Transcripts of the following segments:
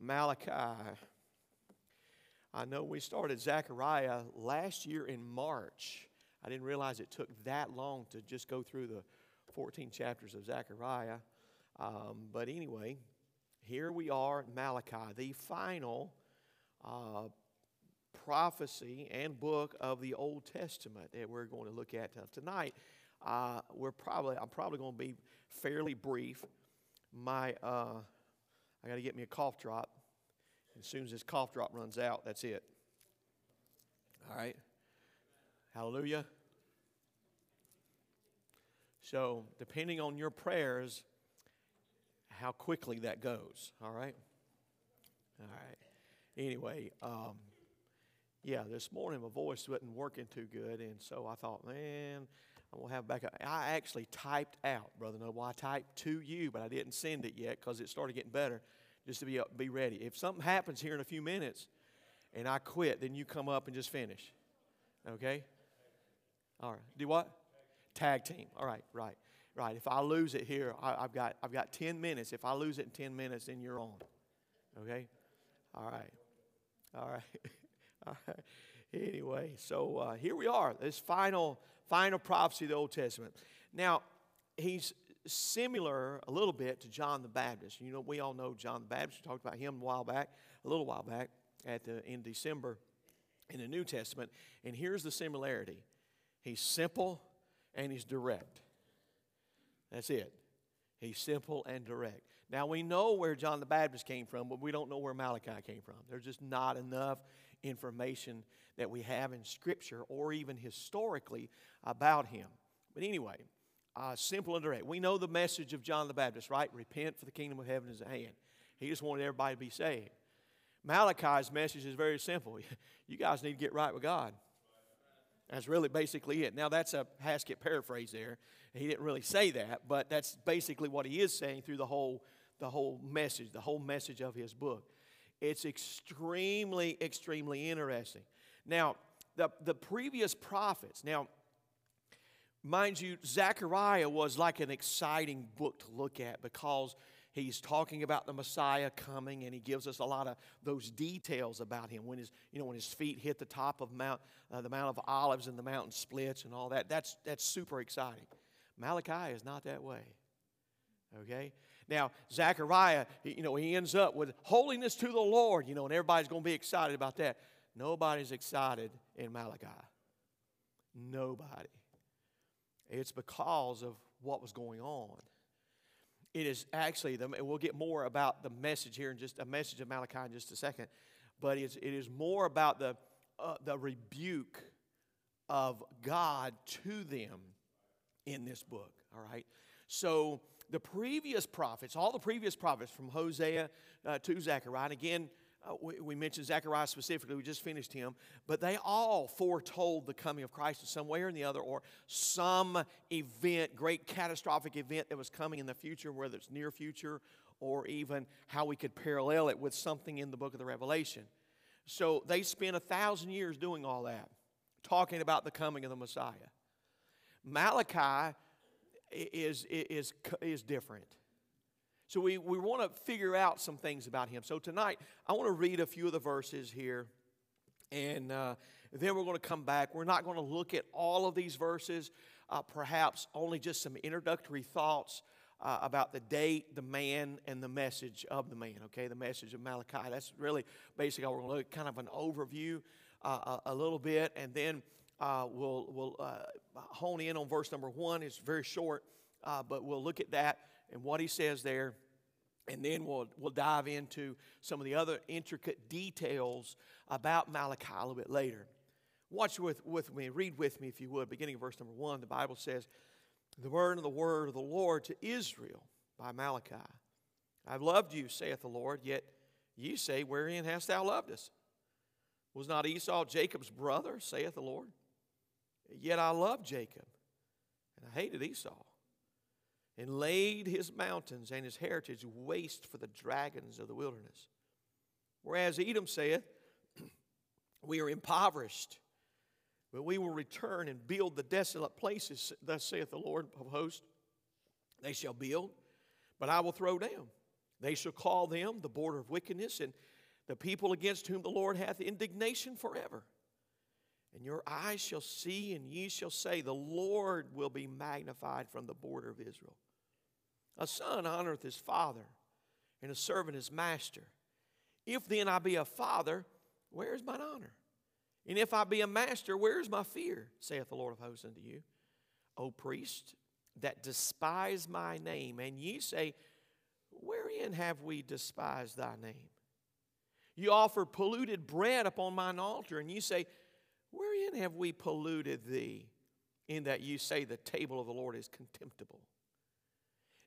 Malachi. I know we started Zechariah last year in March. I didn't realize it took that long to just go through the 14 chapters of Zechariah. Um, but anyway, here we are, Malachi, the final uh, prophecy and book of the Old Testament that we're going to look at tonight. Uh, we're probably I'm probably going to be fairly brief. My uh, I got to get me a cough drop. As soon as this cough drop runs out, that's it. All right. Hallelujah. So, depending on your prayers, how quickly that goes. All right. All right. Anyway, um, yeah, this morning my voice wasn't working too good, and so I thought, man, I'm gonna have back. I actually typed out, brother Noble. I typed to you, but I didn't send it yet because it started getting better. Just to be be ready. If something happens here in a few minutes, and I quit, then you come up and just finish. Okay. All right. Do what? Tag team. All right. Right. Right. If I lose it here, I, have got I've got ten minutes. If I lose it in ten minutes, then you're on. Okay. All right. All right. All right. Anyway, so uh, here we are. This final final prophecy of the Old Testament. Now, he's similar a little bit to John the Baptist. You know, we all know John the Baptist. We talked about him a while back, a little while back, at the in December in the New Testament. And here's the similarity: he's simple and he's direct. That's it. He's simple and direct. Now we know where John the Baptist came from, but we don't know where Malachi came from. There's just not enough information that we have in Scripture or even historically about him. But anyway, uh, simple and direct. We know the message of John the Baptist, right? Repent, for the kingdom of heaven is at hand. He just wanted everybody to be saved. Malachi's message is very simple. You guys need to get right with God. That's really basically it. Now, that's a Haskett paraphrase there. He didn't really say that, but that's basically what he is saying through the whole, the whole message, the whole message of his book. It's extremely, extremely interesting. Now, the, the previous prophets, now, mind you, Zechariah was like an exciting book to look at because he's talking about the Messiah coming and he gives us a lot of those details about him when his, you know, when his feet hit the top of Mount, uh, the Mount of Olives and the mountain splits and all that. That's, that's super exciting. Malachi is not that way. Okay? Now, Zechariah, you know, he ends up with holiness to the Lord, you know, and everybody's going to be excited about that. Nobody's excited in Malachi. Nobody. It's because of what was going on. It is actually, the, we'll get more about the message here in just a message of Malachi in just a second, but it's, it is more about the, uh, the rebuke of God to them in this book, all right? So, the previous prophets, all the previous prophets from Hosea uh, to Zechariah, and again, uh, we, mentioned Zechariah specifically, we just finished him, but they all foretold the coming of Christ in some way or the other, or some event, great catastrophic event that was coming in the future, whether it's near future or even how we could parallel it with something in the book of the Revelation. So they spent a thousand years doing all that, talking about the coming of the Messiah. Malachi is, is, is different. So we, we want to figure out some things about him. So tonight, I want to read a few of the verses here, and uh, then we're going to come back. We're not going to look at all of these verses, uh, perhaps only just some introductory thoughts uh, about the date, the man, and the message of the man, okay? The message of Malachi. That's really basically we're going to look at kind of an overview uh, a, a, little bit, and then uh, we'll, we'll uh, hone in on verse number one. It's very short, but we'll look at that and what he says there. And then we'll, we'll dive into some of the other intricate details about Malachi a little bit later. Watch with, with me, read with me if you would. Beginning of verse number one, the Bible says, The word of the word of the Lord to Israel by Malachi. I've loved you, saith the Lord, yet ye say, Wherein hast thou loved us? Was not Esau Jacob's brother, saith the Lord? Yet I loved Jacob, and I hated Esau, and laid his mountains and his heritage waste for the dragons of the wilderness. Whereas Edom saith, We are impoverished, but we will return and build the desolate places, thus saith the Lord of hosts. They shall build, but I will throw down. They shall call them the border of wickedness, and the people against whom the Lord hath indignation forever. And your eyes shall see, and ye shall say, The Lord will be magnified from the border of Israel. A son honoreth his father, and a servant his master. If then I be a father, where is mine honor? And if I be a master, where is my fear? saith the Lord of hosts unto you. O priest, that despise my name, and ye say, Wherein have we despised thy name? You offer polluted bread upon mine altar, and you say, Wherein have we polluted thee? In that you say the table of the Lord is contemptible.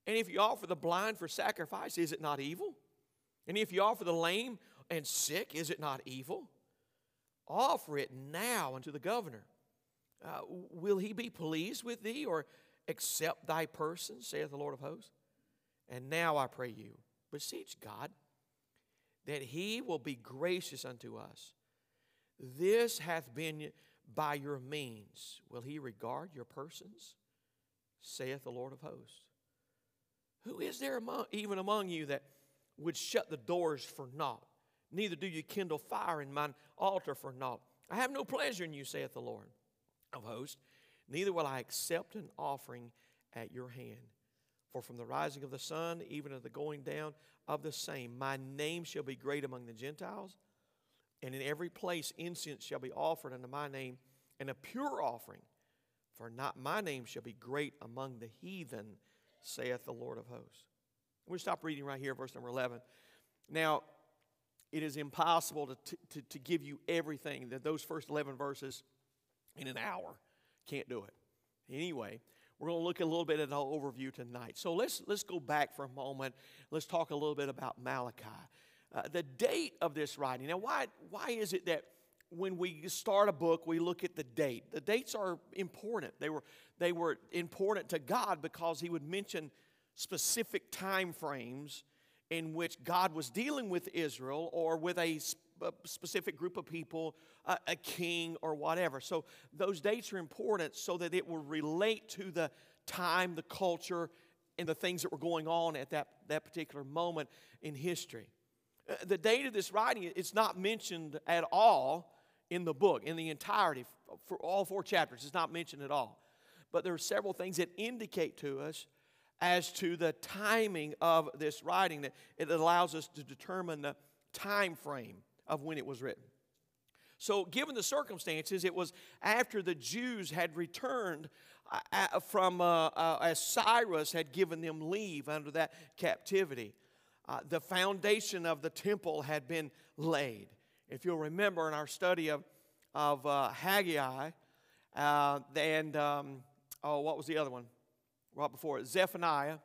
And if you offer the blind for sacrifice, is it not evil? And if you offer the lame and sick, is it not evil? Offer it now unto the governor. Uh, will he be pleased with thee or accept thy person, saith the Lord of hosts? And now I pray you, beseech God that he will be gracious unto us. This hath been by your means. Will he regard your persons? saith the Lord of hosts. Who is there among, even among you that would shut the doors for naught? Neither do you kindle fire in mine altar for naught. I have no pleasure in you, saith the Lord of hosts. Neither will I accept an offering at your hand. For from the rising of the sun, even to the going down of the same, my name shall be great among the Gentiles, and in every place incense shall be offered unto my name, and a pure offering. For not my name shall be great among the heathen, saith the Lord of hosts. We'll stop reading right here, verse number 11. Now, it is impossible to, to, to give you everything, that those first 11 verses, in an hour. Can't do it. Anyway, we're going to look a little bit at an overview tonight. So let's, let's go back for a moment. Let's talk a little bit about Malachi. Uh, the date of this writing. Now, why, why is it that when we start a book, we look at the date? The dates are important. They were, they were important to God because He would mention specific time frames in which God was dealing with Israel or with a a specific group of people, a, a king, or whatever. So those dates are important so that it will relate to the time, the culture, and the things that were going on at that, that particular moment in history. Uh, the date of this writing is not mentioned at all in the book, in the entirety, for all four chapters. It's not mentioned at all. But there are several things that indicate to us as to the timing of this writing that it allows us to determine the time frame of when it was written. So, given the circumstances, it was after the Jews had returned uh, from, uh, uh, as Cyrus had given them leave under that captivity. Uh, the foundation of the temple had been laid. If you'll remember in our study of, of uh, Haggai, uh, and um, oh, what was the other one? Right before it, Zephaniah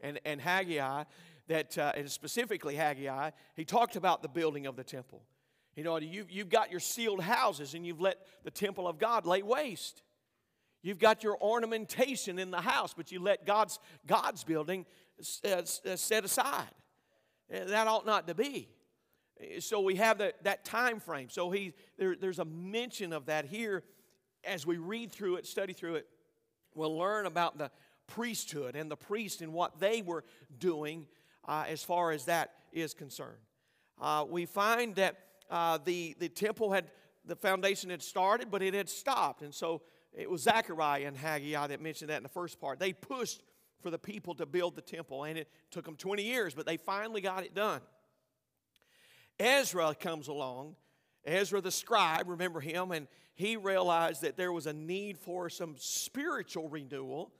and, and Haggai, that, and specifically Haggai, he talked about the building of the temple. You know, you've, you've got your sealed houses and you've let the temple of God lay waste. You've got your ornamentation in the house, but you let God's, God's building uh, uh, set aside. Uh, that ought not to be. So we have that, that time frame. So he, there, there's a mention of that here as we read through it, study through it. We'll learn about the priesthood and the priest and what they were doing uh, as far as that is concerned. Uh, we find that uh, the, the temple had, the foundation had started, but it had stopped. And so it was Zechariah and Haggai that mentioned that in the first part. They pushed for the people to build the temple, and it took them 20 years, but they finally got it done. Ezra comes along, Ezra the scribe, remember him, and he realized that there was a need for some spiritual renewal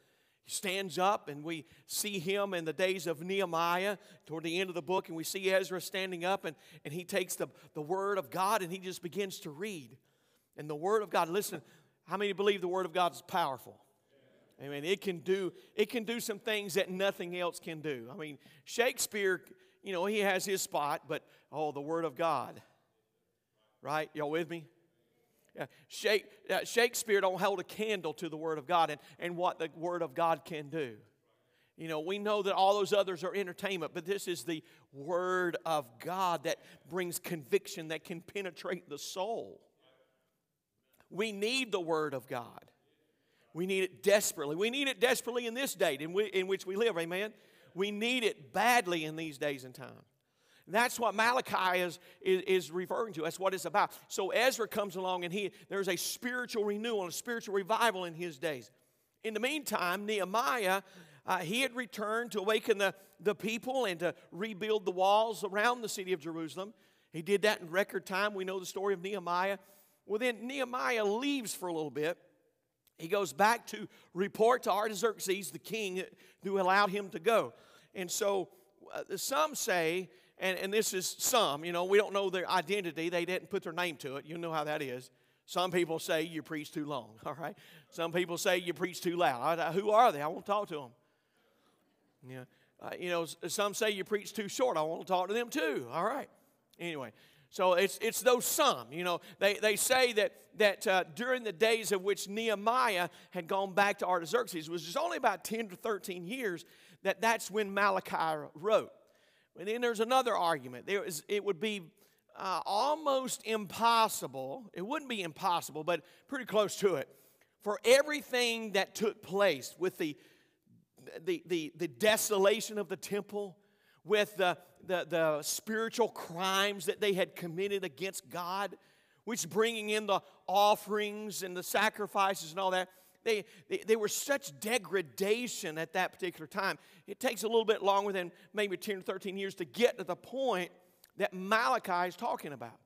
he stands up, and we see him in the days of Nehemiah toward the end of the book, and we see Ezra standing up, and, and he takes the, the Word of God and he just begins to read. And the Word of God, listen, how many believe the Word of God is powerful? I mean, it can do it can do some things that nothing else can do. I mean, Shakespeare, you know, he has his spot, but oh, the Word of God, right? Y'all with me? Uh, Shakespeare don't hold a candle to the Word of God and, and what the Word of God can do. You know, we know that all those others are entertainment, but this is the Word of God that brings conviction that can penetrate the soul. We need the Word of God. We need it desperately. We need it desperately in this date in, we, in which we live, amen? We need it badly in these days and times. That's what Malachi is, is, is, referring to. That's what it's about. So Ezra comes along and he there's a spiritual renewal, a spiritual revival in his days. In the meantime, Nehemiah, uh, he had returned to awaken the, the people and to rebuild the walls around the city of Jerusalem. He did that in record time. We know the story of Nehemiah. Well, then Nehemiah leaves for a little bit. He goes back to report to Artaxerxes, the king who allowed him to go. And so uh, some say and, and this is some, you know, we don't know their identity. They didn't put their name to it. You know how that is. Some people say you preach too long, all right? Some people say you preach too loud. I, who are they? I won't talk to them. Yeah. Uh, you know, some say you preach too short. I won't talk to them too, all right? Anyway, so it's, it's those some. You know, they, they say that, that uh, during the days of which Nehemiah had gone back to Artaxerxes, was just only about 10 to 13 years, that that's when Malachi wrote. And then there's another argument. There is, it would be uh, almost impossible, it wouldn't be impossible, but pretty close to it, for everything that took place with the, the, the, the desolation of the temple, with the, the, the spiritual crimes that they had committed against God, which bringing in the offerings and the sacrifices and all that they, they, they were such degradation at that particular time. It takes a little bit longer than maybe 10 or 13 years to get to the point that Malachi is talking about.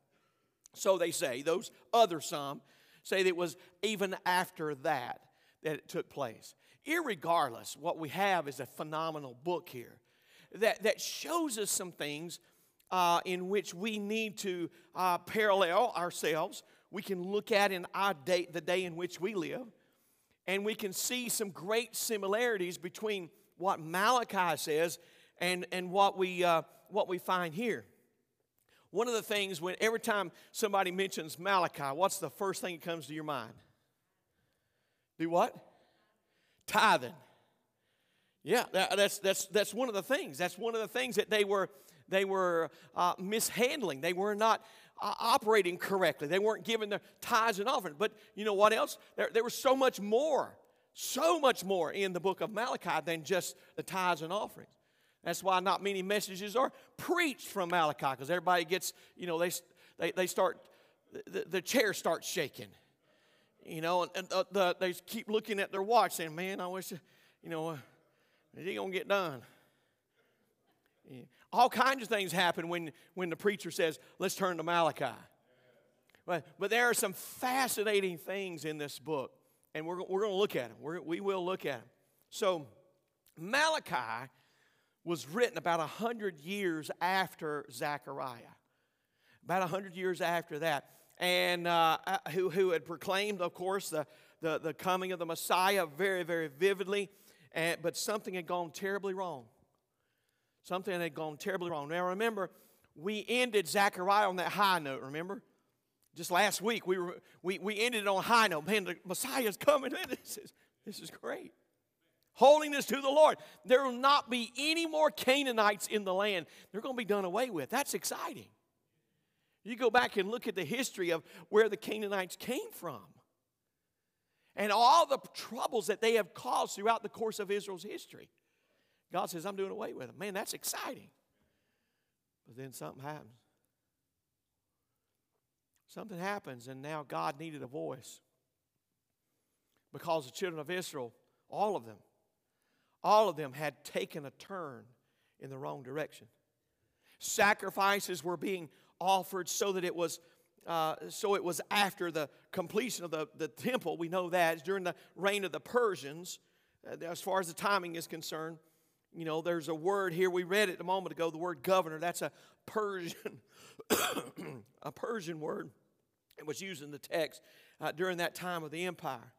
So they say, those other some say that it was even after that that it took place. Irregardless, what we have is a phenomenal book here that, that shows us some things uh, in which we need to uh, parallel ourselves. We can look at in our day, the day in which we live and we can see some great similarities between what Malachi says and, and what, we, uh, what we find here. One of the things, when every time somebody mentions Malachi, what's the first thing that comes to your mind? Do what? Tithing. Yeah, that, that's, that's, that's one of the things. That's one of the things that they were, they were uh, mishandling. They were not operating correctly. They weren't giving their tithes and offerings. But you know what else? There, there was so much more, so much more in the book of Malachi than just the tithes and offerings. That's why not many messages are preached from Malachi because everybody gets, you know, they, they, they start, the, the chair starts shaking. You know, and, and the, the, they keep looking at their watch saying, man, I wish, you know, uh, is he going to get done? Yeah. All kinds of things happen when, when the preacher says, let's turn to Malachi. But, but there are some fascinating things in this book, and we're, we're going to look at them. We're, we will look at them. So, Malachi was written about 100 years after Zechariah. About 100 years after that. And uh, uh, who, who had proclaimed, of course, the, the, the coming of the Messiah very, very vividly. And, but something had gone terribly wrong. Something had gone terribly wrong. Now remember, we ended Zechariah on that high note, remember? Just last week, we, were, we, we ended it on a high note. Man, the Messiah's coming. This is, this is great. Holiness to the Lord. There will not be any more Canaanites in the land. They're going to be done away with. That's exciting. You go back and look at the history of where the Canaanites came from and all the troubles that they have caused throughout the course of Israel's history. God says, I'm doing away with them. Man, that's exciting. But then something happens. Something happens, and now God needed a voice. Because the children of Israel, all of them, all of them had taken a turn in the wrong direction. Sacrifices were being offered so that it was uh, so it was after the completion of the, the temple. We know that during the reign of the Persians, uh, as far as the timing is concerned. You know, there's a word here, we read it a moment ago, the word governor. That's a Persian, a Persian word. It was used in the text uh, during that time of the empire.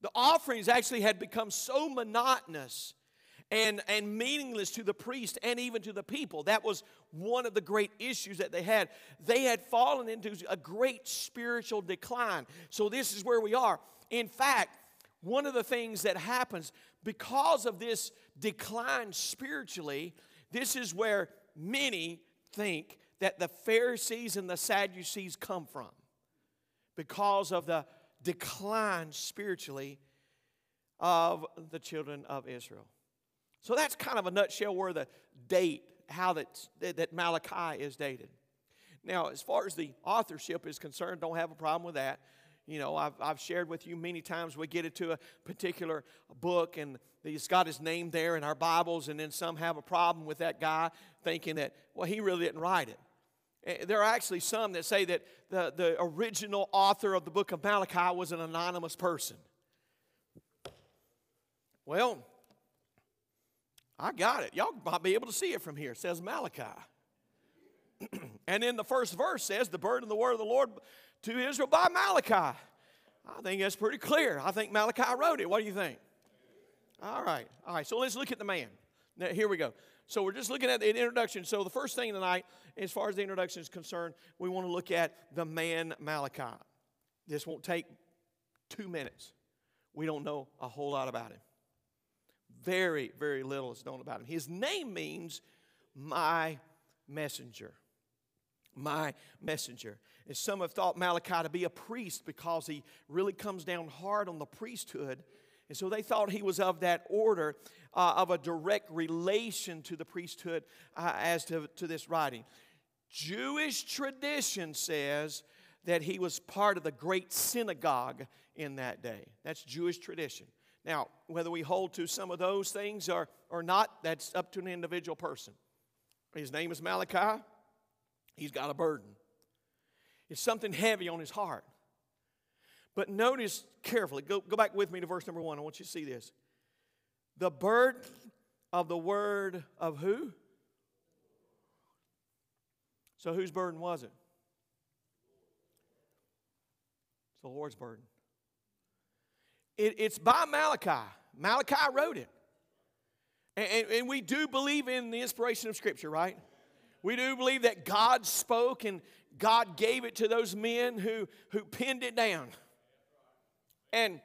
The offerings actually had become so monotonous and, and meaningless to the priest and even to the people. That was one of the great issues that they had. They had fallen into a great spiritual decline. So, this is where we are. In fact, one of the things that happens because of this decline spiritually, this is where many think that the Pharisees and the Sadducees come from because of the decline spiritually of the children of Israel. So that's kind of a nutshell where the date, how that, that Malachi is dated. Now, as far as the authorship is concerned, don't have a problem with that. You know, I've, I've shared with you many times we get into a particular book and he's got his name there in our Bibles, and then some have a problem with that guy thinking that, well, he really didn't write it. Eh, there are actually some that say that the, the original author of the book of Malachi was an anonymous person. Well, I got it. Y'all might be able to see it from here. It says Malachi. and in the first verse says, The burden of the word of the Lord to Israel by Malachi. I think that's pretty clear. I think Malachi wrote it. What do you think? All right. All right. So let's look at the man. Now, here we go. So we're just looking at the introduction. So the first thing tonight, as far as the introduction is concerned, we want to look at the man Malachi. This won't take two minutes. We don't know a whole lot about him. Very, very little is known about him. His name means my messenger. My messenger. And some have thought Malachi to be a priest because he really comes down hard on the priesthood. And so they thought he was of that order uh, of a direct relation to the priesthood uh, as to, to this writing. Jewish tradition says that he was part of the great synagogue in that day. That's Jewish tradition. Now, whether we hold to some of those things or, or not, that's up to an individual person. His name is Malachi. He's got a burden, it's something heavy on his heart. But notice carefully, go, go back with me to verse number one. I want you to see this. The burden of the word of who? So, whose burden was it? It's the Lord's burden. It, it's by Malachi. Malachi wrote it. And, and, and we do believe in the inspiration of Scripture, right? We do believe that God spoke and God gave it to those men who, who pinned it down. And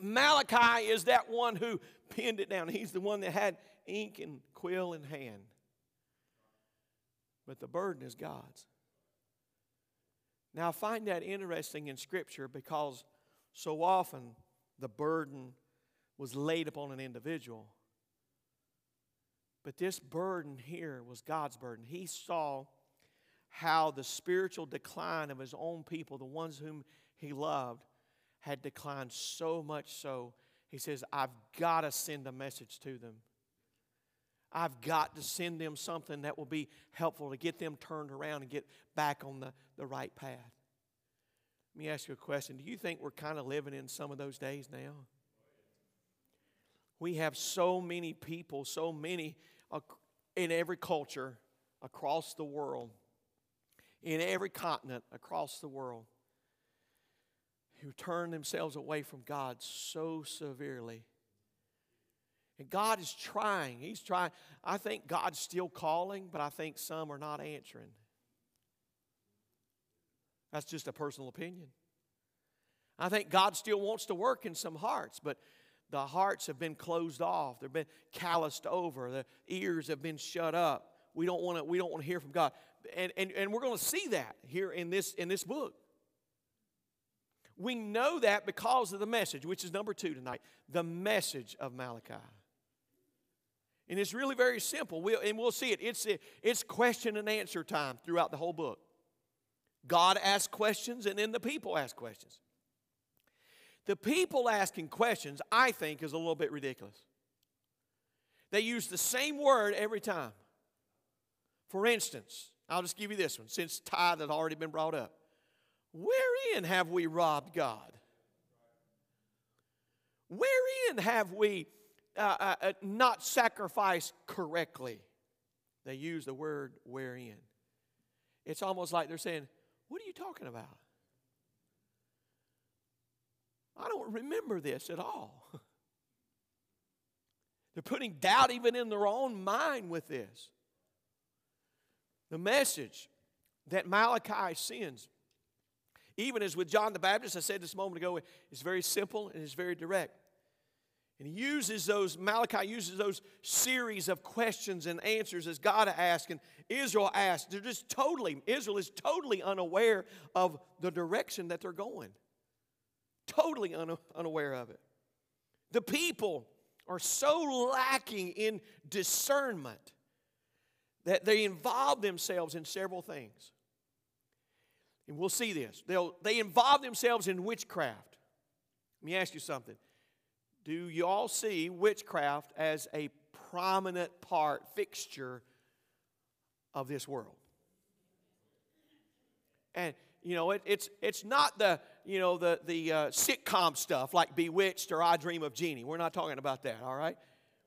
Malachi is that one who pinned it down. He's the one that had ink and quill in hand. But the burden is God's. Now, I find that interesting in Scripture because so often the burden was laid upon an individual. But this burden here was God's burden. He saw how the spiritual decline of his own people, the ones whom he loved, had declined so much so, he says, I've got to send a message to them. I've got to send them something that will be helpful to get them turned around and get back on the, the right path. Let me ask you a question. Do you think we're kind of living in some of those days now? We have so many people, so many in every culture across the world, in every continent across the world, who turn themselves away from God so severely. And God is trying. He's trying. I think God's still calling, but I think some are not answering. That's just a personal opinion. I think God still wants to work in some hearts, but the hearts have been closed off. They've been calloused over. The ears have been shut up. We don't want to, we don't want to hear from God. And, and, and we're going to see that here in this, in this book. We know that because of the message, which is number two tonight the message of Malachi. And it's really very simple. We'll, and we'll see it. It's, it's question and answer time throughout the whole book. God asks questions, and then the people ask questions. The people asking questions, I think, is a little bit ridiculous. They use the same word every time. For instance, I'll just give you this one since tithe had already been brought up. Wherein have we robbed God? Wherein have we uh, uh, uh, not sacrificed correctly? They use the word wherein. It's almost like they're saying, What are you talking about? I don't remember this at all. They're putting doubt even in their own mind with this. The message that Malachi sends, even as with John the Baptist, I said this a moment ago, is very simple and it's very direct. And he uses those, Malachi uses those series of questions and answers as God asked and Israel asked. They're just totally, Israel is totally unaware of the direction that they're going totally unaware of it. The people are so lacking in discernment that they involve themselves in several things. And we'll see this. They'll, they involve themselves in witchcraft. Let me ask you something. Do you all see witchcraft as a prominent part, fixture of this world? And you know, it, it's it's not the you know the the uh, sitcom stuff like Bewitched or I Dream of Jeannie. We're not talking about that. All right,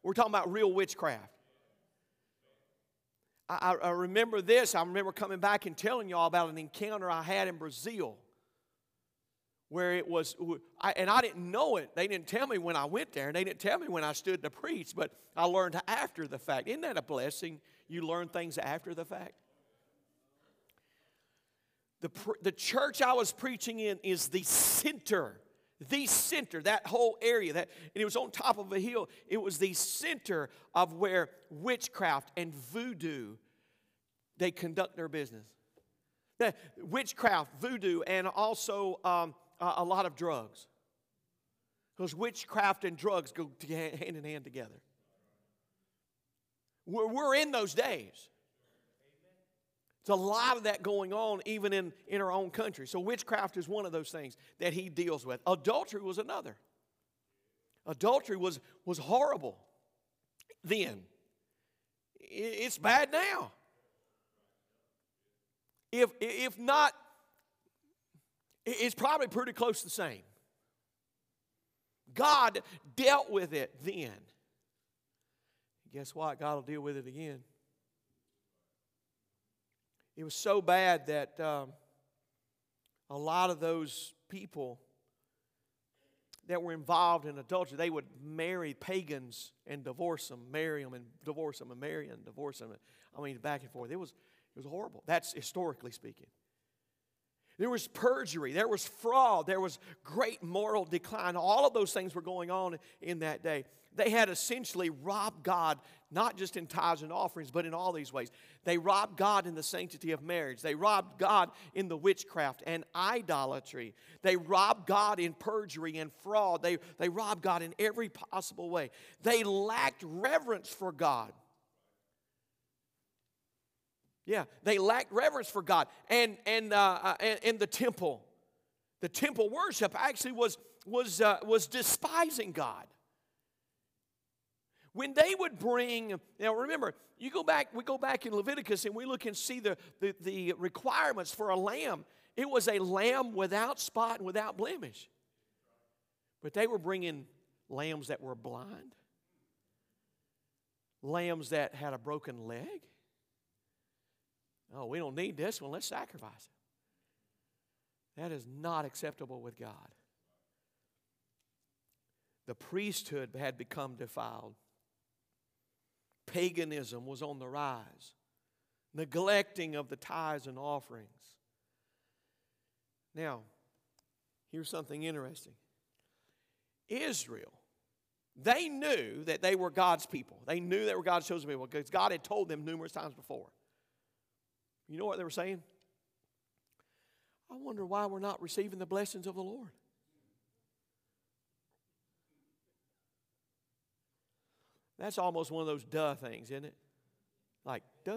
we're talking about real witchcraft. I, I remember this. I remember coming back and telling y'all about an encounter I had in Brazil where it was, I, and I didn't know it. They didn't tell me when I went there, and they didn't tell me when I stood to preach, but I learned after the fact. Isn't that a blessing? You learn things after the fact. The, the church I was preaching in is the center, the center, that whole area. That, and it was on top of a hill. It was the center of where witchcraft and voodoo, they conduct their business. The witchcraft, voodoo, and also um, a, lot of drugs. Because witchcraft and drugs go hand in hand together. We're, we're in those days. There's a lot of that going on even in, in our own country. So, witchcraft is one of those things that he deals with. Adultery was another. Adultery was, was horrible then, it's bad now. If, if not, it's probably pretty close to the same. God dealt with it then. Guess what? God will deal with it again. It was so bad that um, a lot of those people that were involved in adultery, they would marry pagans and divorce them, marry them and divorce them, and marry them, and divorce them. I mean, back and forth. It was, it was horrible. That's historically speaking. There was perjury, there was fraud, there was great moral decline. All of those things were going on in that day. They had essentially robbed God, not just in tithes and offerings, but in all these ways. They robbed God in the sanctity of marriage. They robbed God in the witchcraft and idolatry. They robbed God in perjury and fraud. They, they robbed God in every possible way. They lacked reverence for God. Yeah, they lacked reverence for God. And, and, uh, uh and, and the temple, the temple worship actually was, was, uh, was despising God. When they would bring, now remember, you go back, we go back in Leviticus and we look and see the, the, the requirements for a lamb. It was a lamb without spot and without blemish. But they were bringing lambs that were blind, lambs that had a broken leg. Oh, we don't need this one, let's sacrifice it. That is not acceptable with God. The priesthood had become defiled paganism was on the rise, neglecting of the tithes and offerings. Now, here's something interesting Israel, they knew that they were God's people. They knew they were God's chosen people because God had told them numerous times before. You know what they were saying? I wonder why we're not receiving the blessings of the Lord. That's almost one of those duh things, isn't it? Like, duh.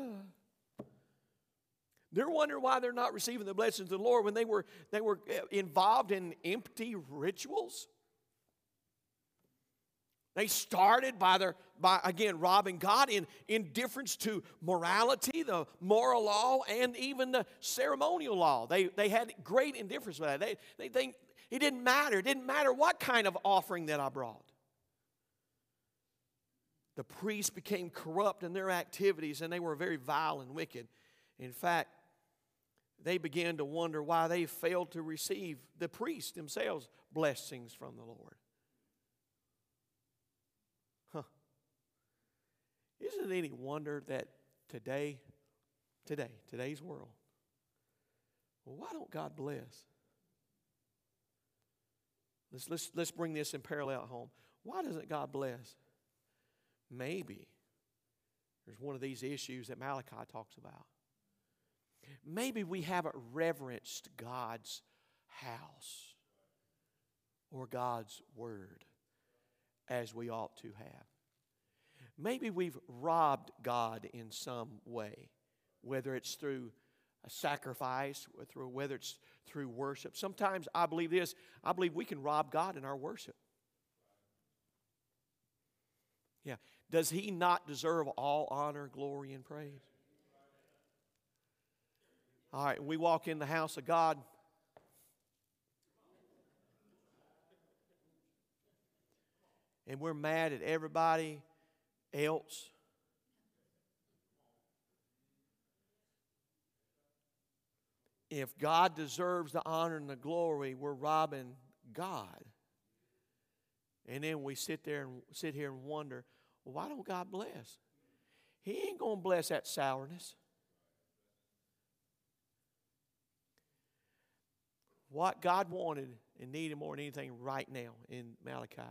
They're wondering why they're not receiving the blessings of the Lord when they were, they were eh, involved in empty rituals. They started by their by again robbing God in indifference to morality, the moral law, and even the ceremonial law. They they had great indifference with that. They they think it didn't matter. It didn't matter what kind of offering that I brought the priests became corrupt in their activities and they were very vile and wicked. In fact, they began to wonder why they failed to receive the priests themselves blessings from the Lord. Isn't it any wonder that today, today, today's world, well, why don't God bless? Let's, let's, let's bring this in parallel at home. Why doesn't God bless? Maybe there's one of these issues that Malachi talks about. Maybe we haven't reverenced God's house or God's word as we ought to have. Maybe we've robbed God in some way, whether it's through a sacrifice, through, whether it's through worship. Sometimes I believe this I believe we can rob God in our worship. Yeah. Does he not deserve all honor, glory, and praise? All right, we walk in the house of God. And we're mad at everybody else. If God deserves the honor and the glory, we're robbing God. And then we sit there and sit here and wonder, well, why don't God bless? He ain't to bless that sourness. What God wanted and needed more than anything right now in Malachi,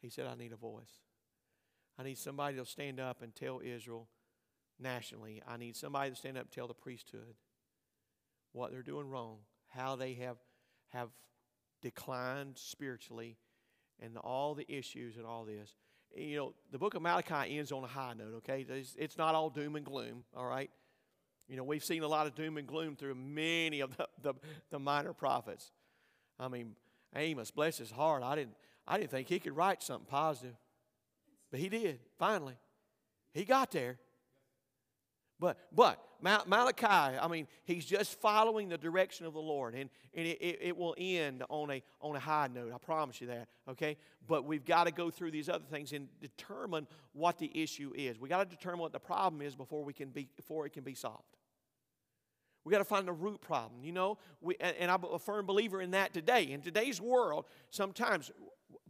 He said, I need a voice. I need somebody to stand up and tell Israel nationally. I need somebody to stand up and tell the priesthood what they're doing wrong, how they have, have declined spiritually, and all the issues and all this. You know, the book of Malachi ends on a high note, okay? It's, not all doom and gloom, all right? You know, we've seen a lot of doom and gloom through many of the, the, the minor prophets. I mean, Amos, bless his heart, I didn't, I didn't think he could write something positive. But he did, finally. He got there. But, but Malachi, I mean, he's just following the direction of the Lord, and, and it, it, will end on a, on a high note. I promise you that, okay? But we've got to go through these other things and determine what the issue is. We've got to determine what the problem is before, we can be, before it can be solved. We got to find the root problem, you know? We, and I'm a firm believer in that today. In today's world, sometimes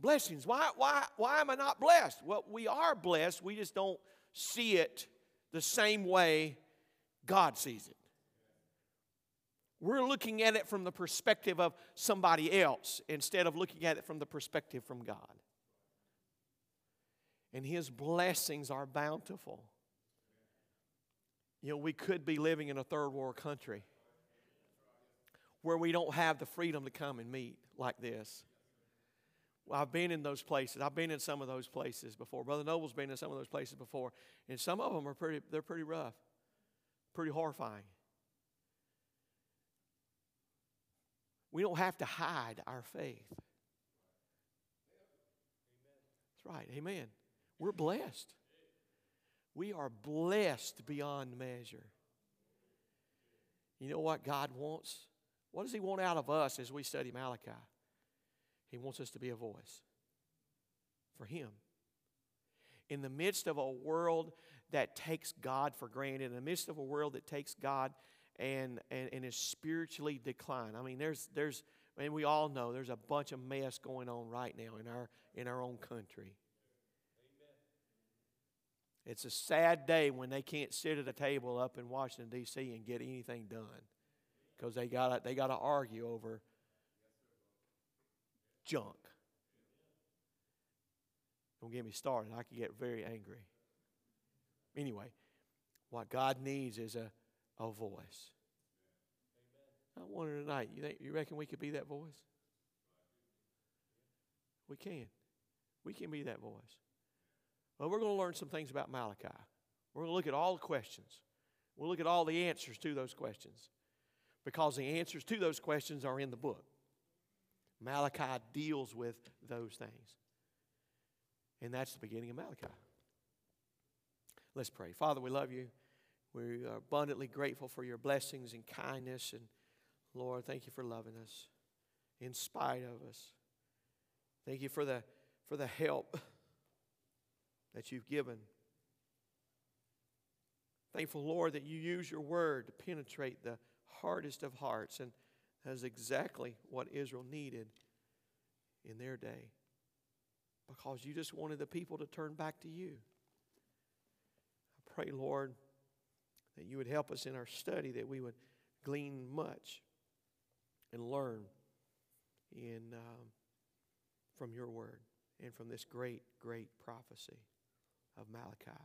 blessings. Why, why, why am I not blessed? Well, we are blessed. We just don't see it the same way God sees it. We're looking at it from the perspective of somebody else instead of looking at it from the perspective from God. And His blessings are bountiful. You know, we could be living in a third world country where we don't have the freedom to come and meet like this. Well, I've been in those places. I've been in some of those places before. Brother Noble's been in some of those places before, and some of them are pretty. They're pretty rough, pretty horrifying. We don't have to hide our faith. That's right. Amen. We're blessed. We are blessed beyond measure. You know what God wants? What does He want out of us as we study Malachi? He wants us to be a voice for Him. In the midst of a world that takes God for granted, in the midst of a world that takes God and, and, and is spiritually declined. I mean, there's, there's, and we all know there's a bunch of mess going on right now in our, in our own country. It's a sad day when they can't sit at a table up in Washington, D.C. and get anything done because they got they to argue over junk. Don't get me started. I can get very angry. Anyway, what God needs is a, a voice. I wonder tonight, you, think, you reckon we could be that voice? We can. We can be that voice. Well, we're going to learn some things about Malachi. We're going to look at all the questions. We'll look at all the answers to those questions because the answers to those questions are in the book. Malachi deals with those things. And that's the beginning of Malachi. Let's pray. Father, we love you. We are abundantly grateful for your blessings and kindness. And Lord, thank you for loving us in spite of us. Thank you for the, for the help that you've given. Thankful, Lord, that you use your word to penetrate the hardest of hearts. And that's exactly what Israel needed in their day because you just wanted the people to turn back to you. I pray, Lord, that you would help us in our study, that we would glean much and learn in, um, from your word and from this great, great prophecy of Malachi.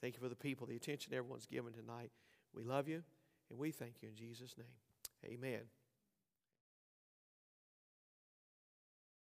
Thank you for the people, the attention everyone's given tonight. We love you and we thank you in Jesus' name. Amen.